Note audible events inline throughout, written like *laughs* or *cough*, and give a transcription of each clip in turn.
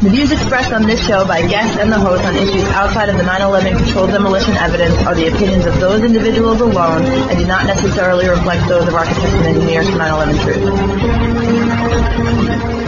The views expressed on this show by guests and the host on issues outside of the 9-11 controlled demolition evidence are the opinions of those individuals alone and do not necessarily reflect those of architects and engineers for 9-11 Truth.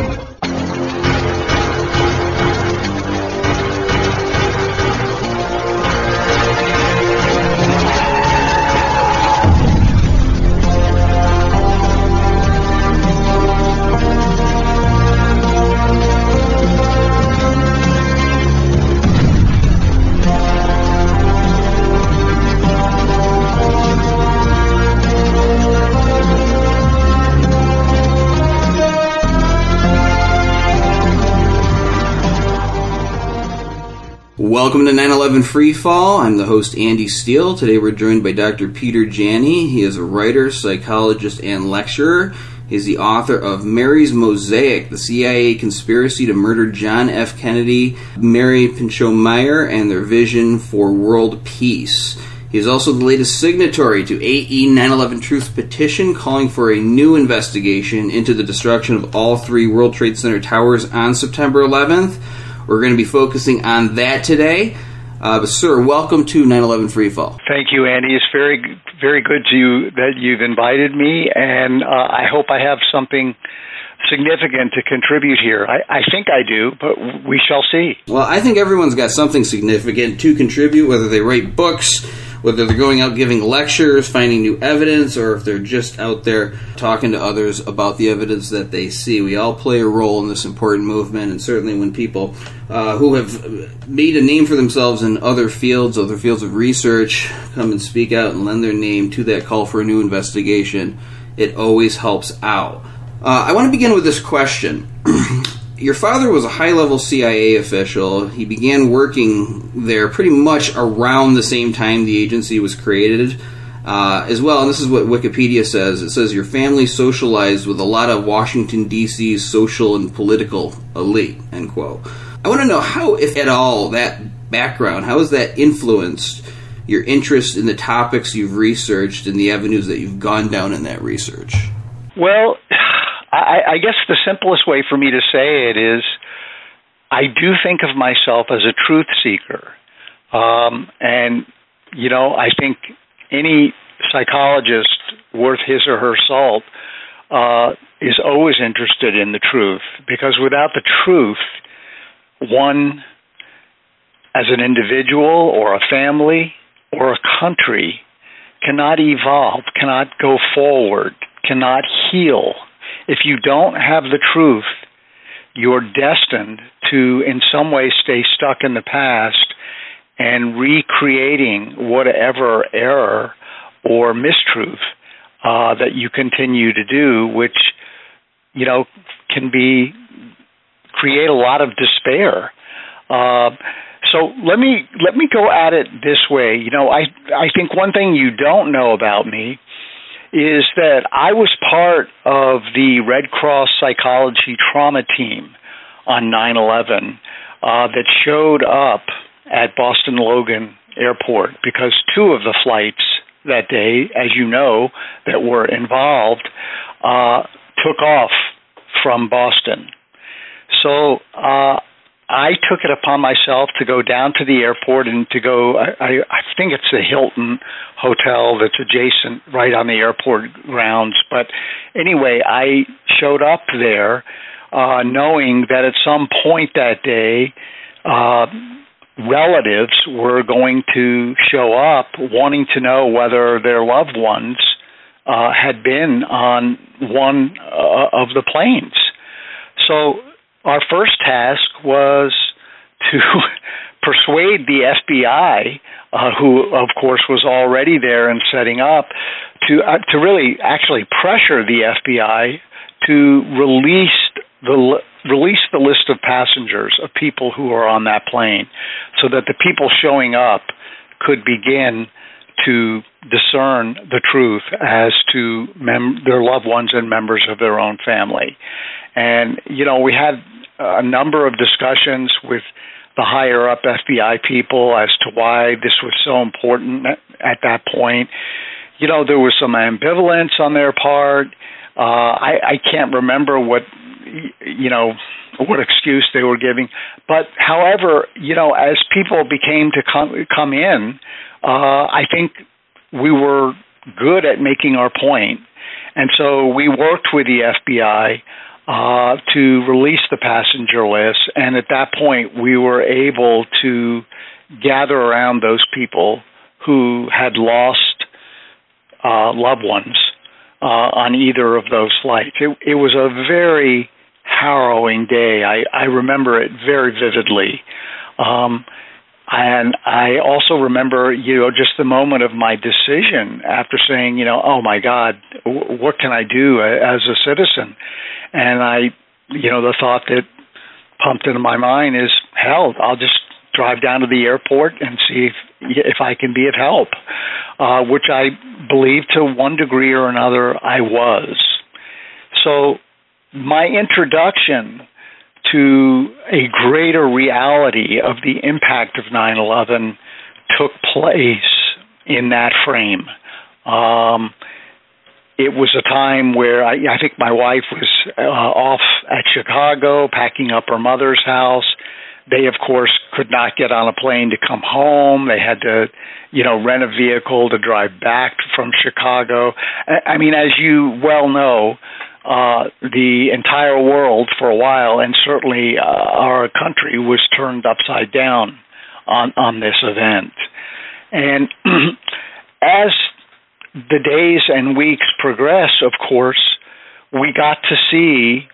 Welcome to 9/11 Free Fall. I'm the host Andy Steele. Today we're joined by Dr. Peter Janney. He is a writer, psychologist, and lecturer. He's the author of Mary's Mosaic: The CIA Conspiracy to Murder John F. Kennedy, Mary Pinchot Meyer, and Their Vision for World Peace. He is also the latest signatory to AE 9/11 Truth petition calling for a new investigation into the destruction of all three World Trade Center towers on September 11th. We're going to be focusing on that today. Uh, but sir, welcome to 9/11 Freefall. Thank you, Andy. It's very, very good to you that you've invited me, and uh, I hope I have something significant to contribute here. I, I, think I do, but we shall see. Well, I think everyone's got something significant to contribute, whether they write books, whether they're going out giving lectures, finding new evidence, or if they're just out there talking to others about the evidence that they see. We all play a role in this important movement, and certainly when people uh, who have made a name for themselves in other fields, other fields of research, come and speak out and lend their name to that call for a new investigation, it always helps out. Uh, I want to begin with this question. *clears throat* your father was a high level CIA official. He began working there pretty much around the same time the agency was created. Uh, as well, and this is what Wikipedia says. It says your family socialized with a lot of Washington D.C.'s social and political elite. End quote. I want to know how, if at all, that background, how has that influenced your interest in the topics you've researched and the avenues that you've gone down in that research? Well, I, I guess the simplest way for me to say it is I do think of myself as a truth seeker. Um, and, you know, I think any psychologist worth his or her salt uh, is always interested in the truth because without the truth, one, as an individual or a family or a country, cannot evolve, cannot go forward, cannot heal if you don't have the truth, you're destined to, in some way, stay stuck in the past and recreating whatever error or mistruth uh, that you continue to do, which you know can be create a lot of despair. Uh, so let me let me go at it this way. You know, I I think one thing you don't know about me is that I was part of the Red Cross Psychology Trauma Team on 9 11 uh, that showed up at Boston Logan Airport because two of the flights that day, as you know, that were involved, uh, took off from Boston. So uh, I took it upon myself to go down to the airport and to go. I, I think it's the Hilton Hotel that's adjacent, right on the airport grounds. But anyway, I showed up there, uh, knowing that at some point that day, uh, relatives were going to show up, wanting to know whether their loved ones uh, had been on one uh, of the planes. So our first task was to *laughs* persuade the FBI, uh, who of course was already there and setting up, to uh, to really actually pressure the FBI to release the release the list of passengers of people who are on that plane, so that the people showing up could begin to discern the truth as to mem- their loved ones and members of their own family. And, you know, we had a number of discussions with the higher up FBI people as to why this was so important at that point. You know, there was some ambivalence on their part. Uh, I, I can't remember what, you know, what excuse they were giving. But however, you know, as people became to come come in, uh, I think we were good at making our point, and so we worked with the FBI uh, to release the passenger list. And at that point, we were able to gather around those people who had lost uh, loved ones uh, on either of those flights. It, it was a very harrowing day. I, I remember it very vividly. Um, and I also remember, you know, just the moment of my decision after saying, you know, oh my God, what can I do as a citizen? And I, you know, the thought that pumped into my mind is, hell, I'll just drive down to the airport and see if if I can be of help, uh, which I believe to one degree or another I was. So my introduction to a greater reality of the impact of 9 11 took place in that frame. Um, it was a time where I, I think my wife was uh, off at Chicago, packing up her mother's house. They, of course, could not get on a plane to come home. They had to, you know, rent a vehicle to drive back from Chicago. I mean, as you well know, uh, the entire world for a while, and certainly uh, our country, was turned upside down on on this event. And *clears throat* as the days and weeks progress, of course, we got to see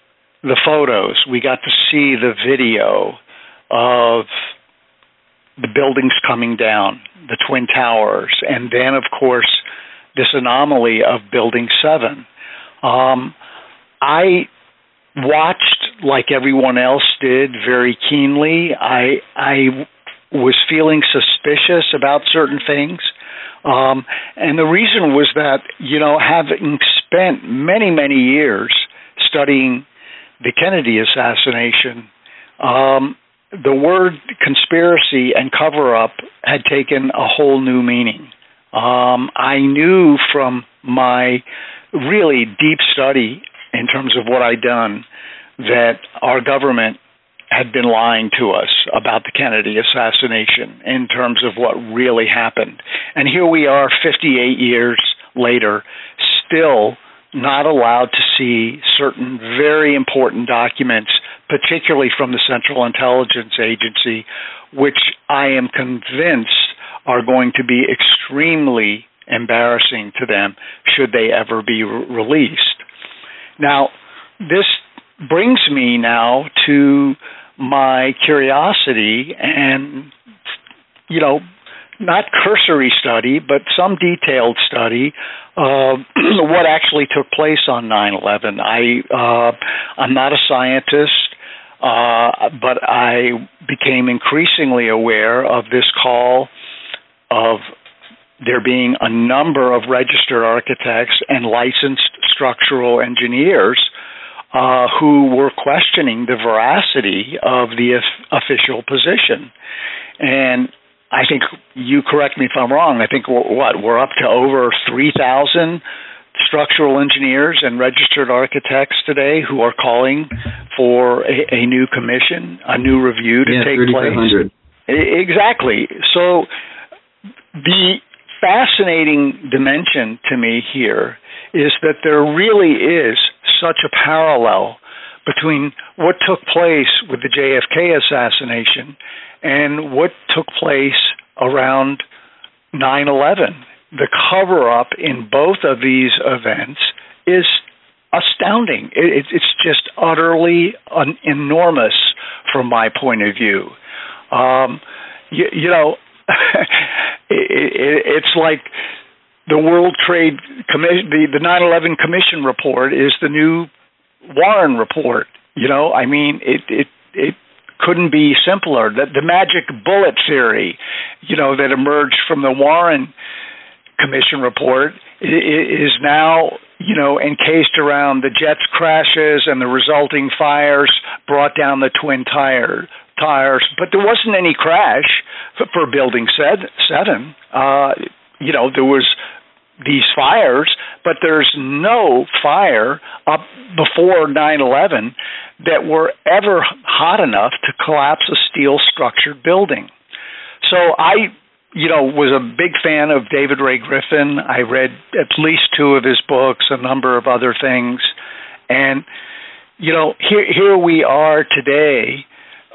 the photos, we got to see the video of the buildings coming down, the Twin Towers, and then, of course, this anomaly of Building 7. Um, I watched like everyone else did very keenly. I I was feeling suspicious about certain things. Um, and the reason was that, you know, having spent many, many years studying the Kennedy assassination, um, the word conspiracy and cover up had taken a whole new meaning. Um, I knew from my really deep study in terms of what I'd done that our government had been lying to us about the Kennedy assassination in terms of what really happened. And here we are 58 years later, still not allowed to see certain very important documents, particularly from the Central Intelligence Agency, which I am convinced are going to be extremely embarrassing to them should they ever be re- released. Now, this brings me now to my curiosity and, you know, not cursory study, but some detailed study of *clears throat* what actually took place on 9/11. I uh, I'm not a scientist, uh, but I became increasingly aware of this call of there being a number of registered architects and licensed structural engineers uh, who were questioning the veracity of the official position. And I think you correct me if I'm wrong. I think we're, what we're up to over three thousand structural engineers and registered architects today who are calling for a, a new commission, a new review to yeah, take place. Exactly. So the fascinating dimension to me here is that there really is such a parallel between what took place with the JFK assassination and what took place around 9 11. The cover up in both of these events is astounding. it's just utterly enormous from my point of view. Um, you, you know, *laughs* it's like the World Trade Commission, the the 9/11 Commission report is the new Warren report. You know, I mean, it it it couldn't be simpler. The, the magic bullet theory, you know, that emerged from the Warren Commission report is now, you know, encased around the jets crashes and the resulting fires brought down the twin tire tires. But there wasn't any crash for, for Building Seven. Uh, you know, there was these fires, but there's no fire up before 9/11 that were ever hot enough to collapse a steel structured building. So I you know, was a big fan of David Ray Griffin. I read at least two of his books, a number of other things, and you know, here here we are today,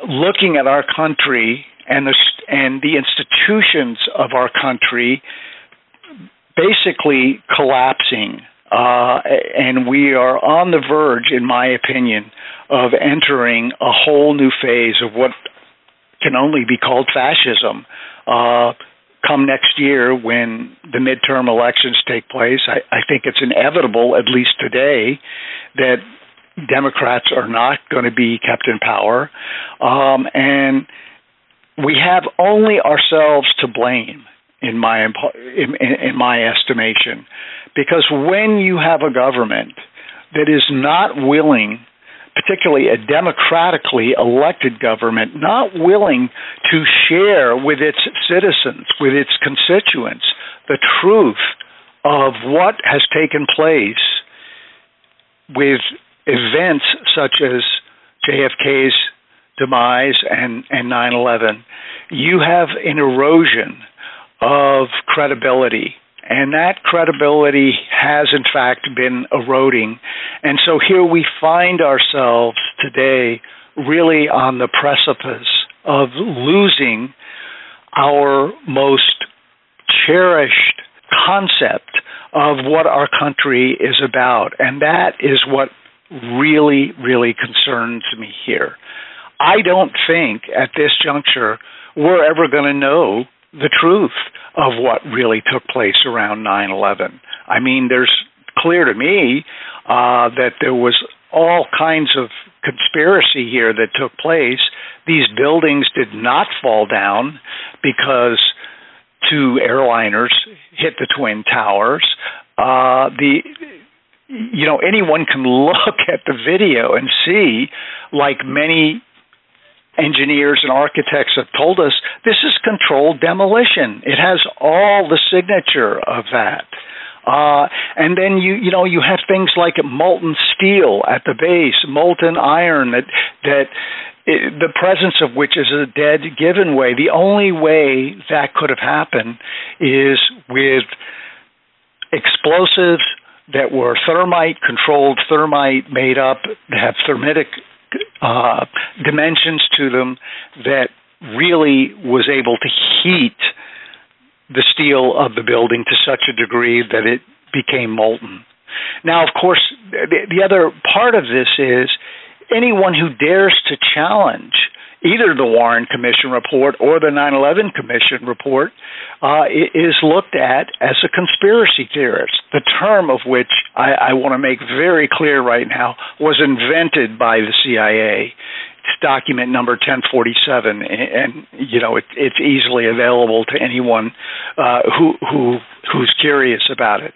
looking at our country and the and the institutions of our country basically collapsing. Uh, and we are on the verge, in my opinion, of entering a whole new phase of what can only be called fascism. Uh, come next year when the midterm elections take place, I, I think it's inevitable, at least today, that Democrats are not going to be kept in power. Um, and we have only ourselves to blame in my in, in my estimation. Because when you have a government that is not willing particularly a democratically elected government not willing to share with its citizens with its constituents the truth of what has taken place with events such as JFK's demise and, and 9-11, you have an erosion of credibility. And that credibility has, in fact, been eroding. And so here we find ourselves today really on the precipice of losing our most cherished concept of what our country is about. And that is what really, really concerns me here. I don't think at this juncture we're ever going to know the truth of what really took place around 9 11. I mean, there's clear to me uh, that there was all kinds of conspiracy here that took place. These buildings did not fall down because two airliners hit the twin towers. Uh, the you know anyone can *laughs* look at the video and see like many engineers and architects have told us this is controlled demolition. It has all the signature of that. Uh, and then you you know you have things like molten steel at the base molten iron that that it, the presence of which is a dead given way. The only way that could have happened is with explosives that were thermite controlled, thermite made up, that have thermitic uh, dimensions to them that really was able to heat the steel of the building to such a degree that it became molten. Now, of course, the, the other part of this is anyone who dares to challenge either the Warren Commission report or the 9 11 Commission report uh, is looked at as a conspiracy theorist, the term of which I, I want to make very clear right now was invented by the CIA. It's document number 1047, and, you know it, it's easily available to anyone uh, who who who's curious about it.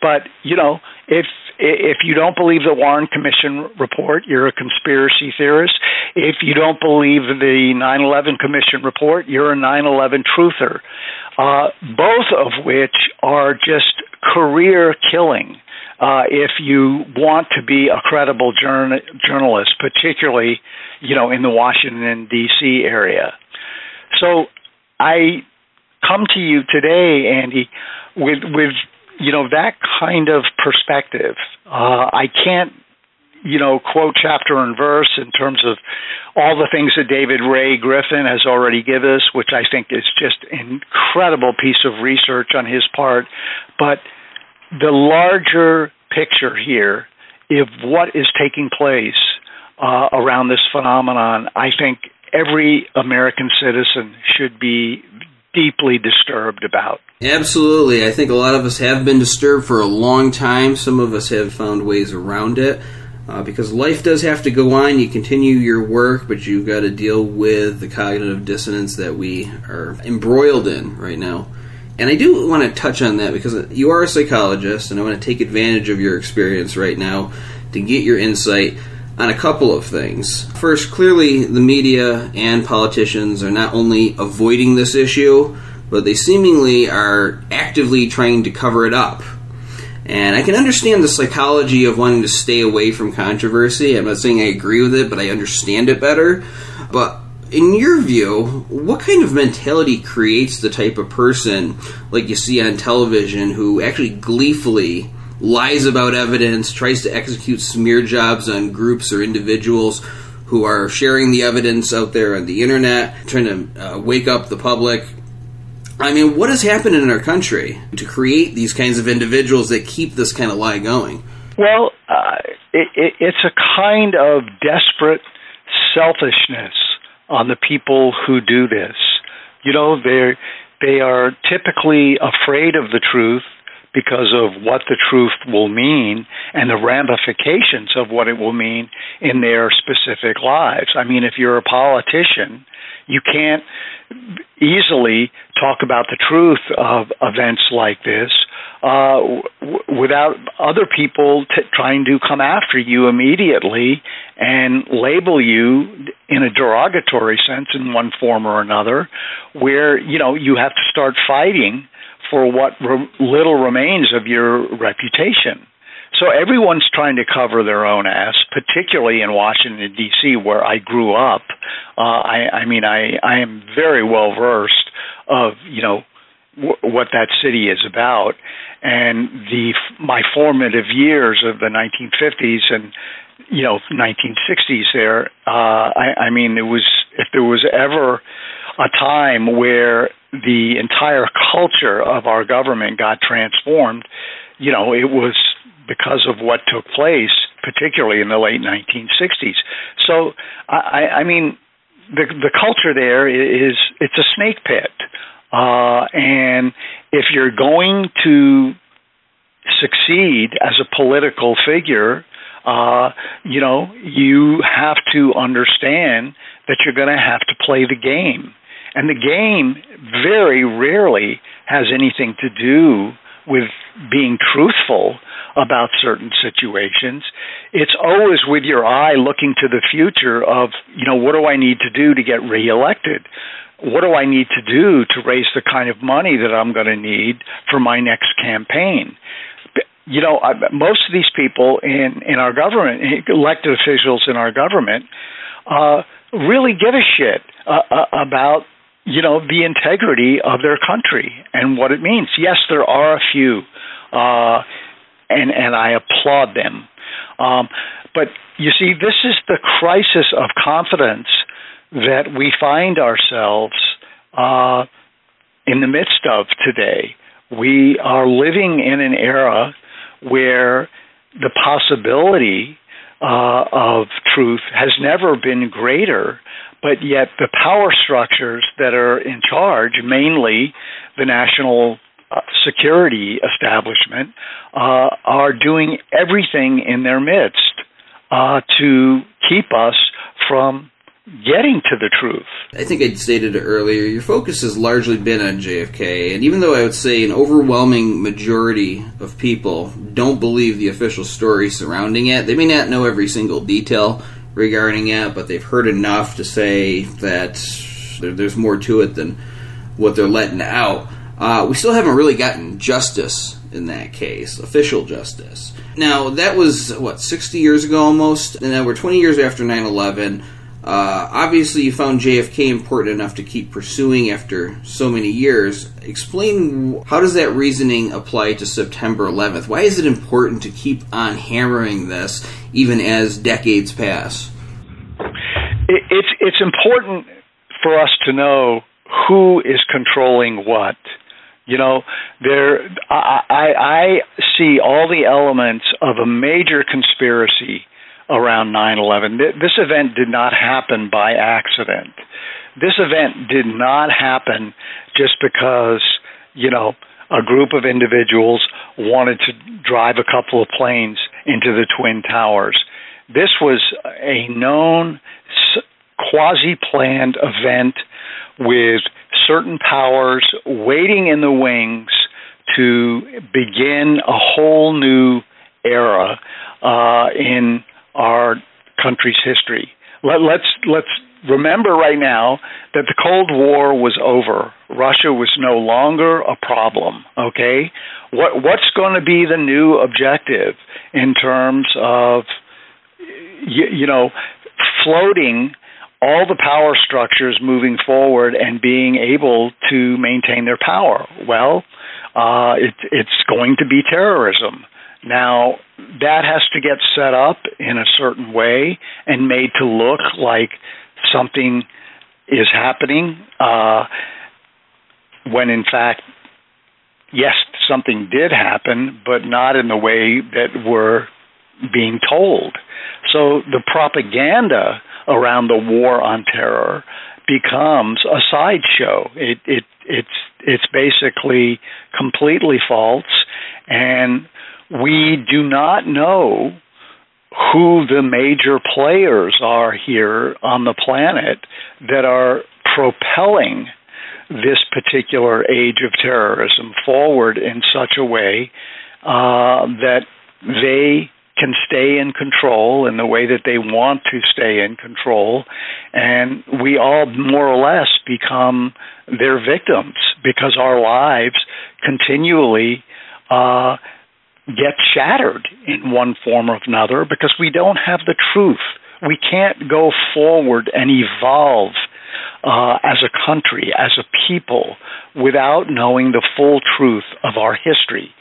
But you know, if if you don't believe the Warren Commission report, you're a conspiracy theorist. If you don't believe the 9 11 Commission report, you're a 9 11 truther, uh, both of which are just career killing. Uh, if you want to be a credible journal- journalist, particularly, you know, in the Washington D.C. area. So, I come to you today, Andy, with with you know that kind of perspective. Uh, I can't you know quote chapter and verse in terms of all the things that David Ray Griffin has already given us, which I think is just an incredible piece of research on his part. But the larger picture here of what is taking place uh, around this phenomenon, I think every American citizen should be deeply disturbed about. Absolutely. I think a lot of us have been disturbed for a long time. Some of us have found ways around it. Uh, because life does have to go on. You continue your work, but you've got to deal with the cognitive dissonance that we are embroiled in right now. And I do want to touch on that because you are a psychologist, and I want to take advantage of your experience right now to get your insight on a couple of things. First, clearly the media and politicians are not only avoiding this issue, but they seemingly are actively trying to cover it up. And I can understand the psychology of wanting to stay away from controversy. I'm not saying I agree with it, but I understand it better. But in your view, what kind of mentality creates the type of person like you see on television who actually gleefully lies about evidence, tries to execute smear jobs on groups or individuals who are sharing the evidence out there on the internet, trying to uh, wake up the public. I mean, what has happened in our country to create these kinds of individuals that keep this kind of lie going? Well, uh, it, it, it's a kind of desperate selfishness on the people who do this. You know, they they are typically afraid of the truth because of what the truth will mean and the ramifications of what it will mean in their specific lives. I mean, if you're a politician, you can't easily talk about the truth of events like this uh, w- without other people t- trying to come after you immediately and label you in a derogatory sense in one form or another, where you know you have to start fighting for what re- little remains of your reputation. So everyone's trying to cover their own ass, particularly in Washington D.C., where I grew up. Uh, I, I mean, I I am very well versed of you know w- what that city is about, and the my formative years of the 1950s and you know 1960s there. Uh, I, I mean, it was if there was ever a time where the entire culture of our government got transformed, you know, it was because of what took place, particularly in the late 1960s. So, I, I mean, the the culture there is it's a snake pit, uh, and if you're going to succeed as a political figure, uh, you know, you have to understand that you're going to have to play the game. And the game very rarely has anything to do with being truthful about certain situations. It's always with your eye looking to the future of, you know, what do I need to do to get reelected? What do I need to do to raise the kind of money that I'm going to need for my next campaign? You know, most of these people in, in our government, elected officials in our government, uh, really give a shit uh, uh about you know the integrity of their country and what it means. Yes, there are a few, uh, and and I applaud them. Um, but you see, this is the crisis of confidence that we find ourselves uh, in the midst of today. We are living in an era where the possibility uh, of truth has never been greater but yet the power structures that are in charge, mainly the national uh, security establishment, uh, are doing everything in their midst uh, to keep us from getting to the truth. I think I stated earlier. Your focus has largely been on JFK, and even though I would say an overwhelming majority of people don't believe the official story surrounding it, they may not know every single detail regarding it, but they've heard enough to say that there, there's more to it than what they're letting out. Uh, we still haven't really gotten justice in that case, official justice. Now, that was, what, 60 years ago almost? And then we're 20 years after 9 11. Uh, obviously, you found JFK important enough to keep pursuing after so many years. Explain how does that reasoning apply to September 11th? Why is it important to keep on hammering this even as decades pass? It's it's important for us to know who is controlling what. You know, there I, I, I see all the elements of a major conspiracy around 9/11. This event did not happen by accident. This event did not happen just because, you know, a group of individuals wanted to drive a couple of planes into the twin towers. This was a known quasi-planned event with certain powers waiting in the wings to begin a whole new era uh, in our country's history. Let, let's let's remember right now that the Cold War was over. Russia was no longer a problem. Okay, what what's going to be the new objective in terms of you, you know floating all the power structures moving forward and being able to maintain their power? Well, uh, it, it's going to be terrorism. Now, that has to get set up in a certain way and made to look like something is happening uh, when, in fact, yes, something did happen, but not in the way that we're being told. So the propaganda around the war on terror becomes a sideshow. It, it, it's, it's basically completely false, and we do not know who the major players are here on the planet that are propelling this particular age of terrorism forward in such a way uh, that they can stay in control in the way that they want to stay in control, and we all more or less become their victims because our lives continually uh, get shattered in one form or another because we don't have the truth. We can't go forward and evolve uh, as a country, as a people, without knowing the full truth of our history.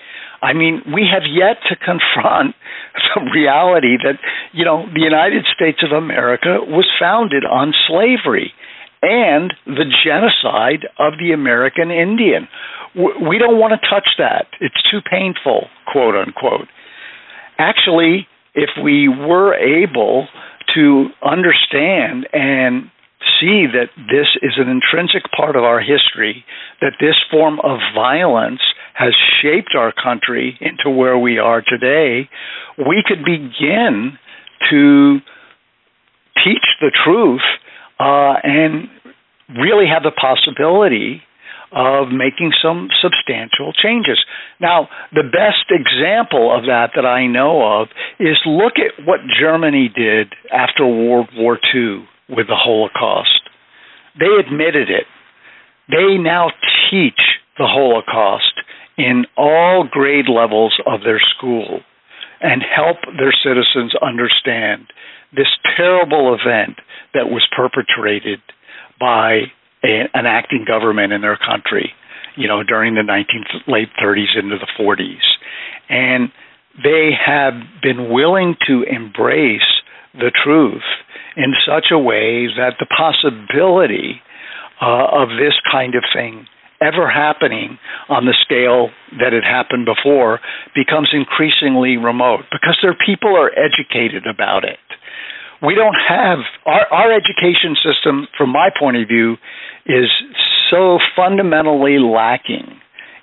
I mean, we have yet to confront *laughs* the reality that, you know, the United States of America was founded on slavery and the genocide of the American Indian. We don't want to touch that. It's too painful, quote unquote. Actually, if we were able to understand and see that this is an intrinsic part of our history, that this form of violence has shaped our country into where we are today, we could begin to teach the truth uh, and really have the possibility of making some substantial changes. Now, the best example of that that I know of is look at what Germany did after World War II with the Holocaust. They admitted it. They now teach the Holocaust in all grade levels of their school and help their citizens understand this terrible event that was perpetrated by a, an acting government in their country, you know, during the 19th, late 30s into the 40s. And they have been willing to embrace the truth in such a way that the possibility uh, of this kind of thing ever happening on the scale that it happened before becomes increasingly remote because their people are educated about it. We don't have our, our education system, from my point of view, is so fundamentally lacking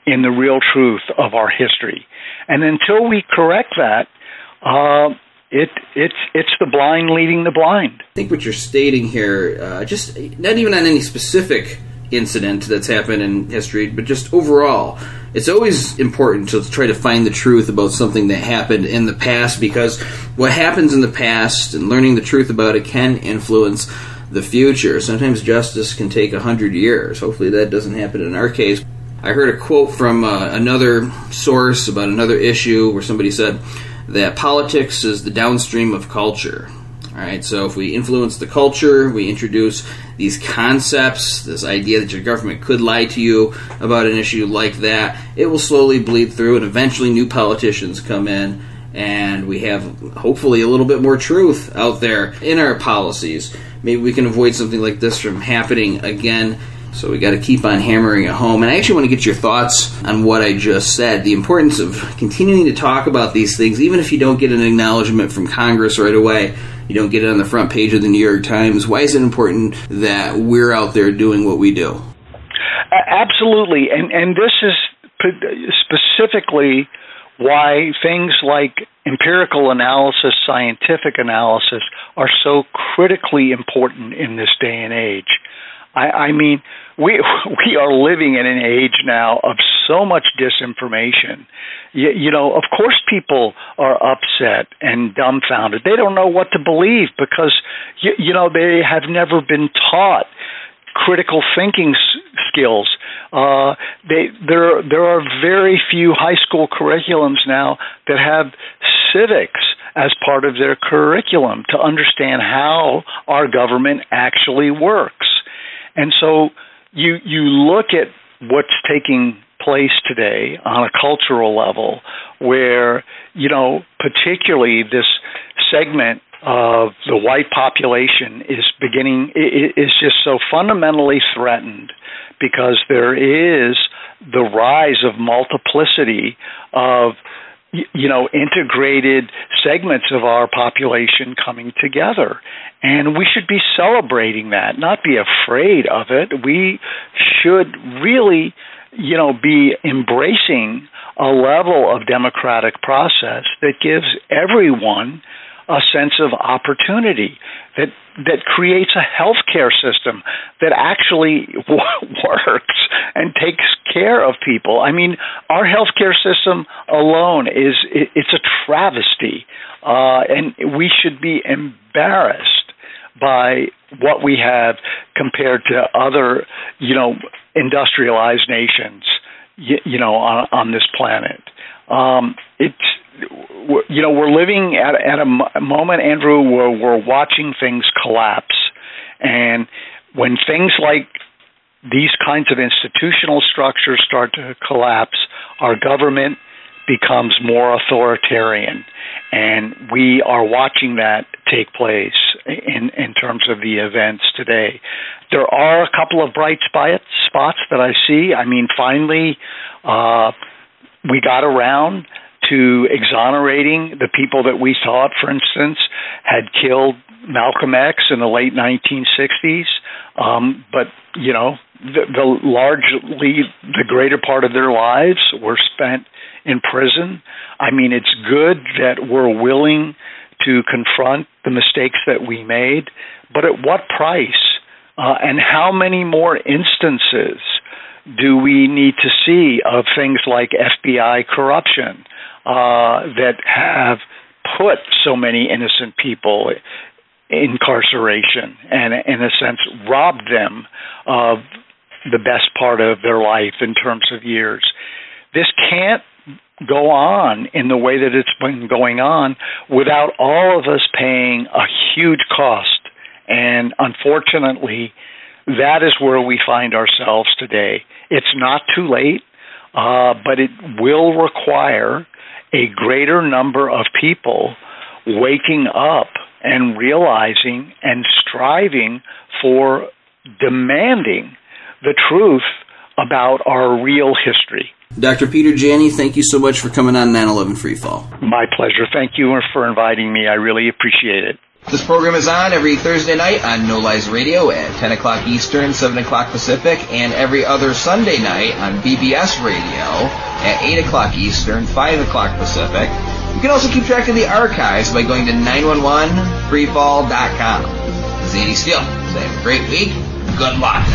in the real truth of our history. And until we correct that, uh, it it's it's the blind leading the blind. I think what you're stating here, uh, just not even on any specific incident that's happened in history, but just overall, it's always important to try to find the truth about something that happened in the past because what happens in the past and learning the truth about it can influence the future. Sometimes justice can take a hundred years. Hopefully, that doesn't happen in our case. I heard a quote from uh, another source about another issue where somebody said that politics is the downstream of culture. All right, so if we influence the culture, we introduce these concepts, this idea that your government could lie to you about an issue like that, it will slowly bleed through, and eventually new politicians come in, and we have hopefully a little bit more truth out there in our policies. Maybe we can avoid something like this from happening again. So we got to keep on hammering it home. And I actually want to get your thoughts on what I just said. The importance of continuing to talk about these things, even if you don't get an acknowledgement from Congress right away you don't get it on the front page of the New York Times. Why is it important that we're out there doing what we do? Absolutely, and and this is specifically why things like empirical analysis, scientific analysis are so critically important in this day and age. I, I mean, we *laughs* we are living in an age now of so much disinformation. You, you know, of course, people are upset and dumbfounded. They don't know what to believe because you, you know they have never been taught critical thinking skills. Uh, they, there, there are very few high school curriculums now that have civics as part of their curriculum to understand how our government actually works. And so you you look at what's taking place today on a cultural level where you know particularly this segment of the white population is beginning is just so fundamentally threatened because there is the rise of multiplicity of you know integrated segments of our population coming together. And we should be celebrating that not be afraid of it. We should really you know be embracing a level of democratic process that gives everyone a sense of opportunity that that creates a healthcare system that actually *laughs* works and takes care of people. I mean, our healthcare system alone is it's a travesty, uh, and we should be embarrassed by what we have compared to other, you know, industrialized nations, you, you know, on, on this planet. Um, it's you know we're living at at a moment, Andrew, where we're watching things collapse, and when things like these kinds of institutional structures start to collapse, our government becomes more authoritarian, and we are watching that take place in in terms of the events today. There are a couple of bright spots that I see. I mean, finally, uh, we got around to exonerating the people that we thought, for instance, had killed Malcolm X in the late 1960s. Um, but you know, the, the largely the greater part of their lives were spent in prison. I mean, it's good that we're willing to confront the mistakes that we made, but at what price? Uh, and how many more instances do we need to see of things like FBI corruption? uh, that have put so many innocent people incarceration and in a sense robbed them of the best part of their life in terms of years. This can't go on in the way that it's been going on without all of us paying a huge cost. And unfortunately, that is where we find ourselves today. It's not too late, uh, but it will require a greater number of people waking up and realizing and striving for demanding the truth about our real history. Dr. Peter Janney, thank you so much for coming on 9/11 Freefall. My pleasure. Thank you for inviting me. I really appreciate it. This program is on every Thursday night on No Lies Radio at 10 o'clock Eastern, 7 o'clock Pacific, and every other Sunday night on BBS Radio at 8 o'clock Eastern, 5 o'clock Pacific. You can also keep track of the archives by going to 911freefall.com. This is Andy Steele. Have a great week. Good luck.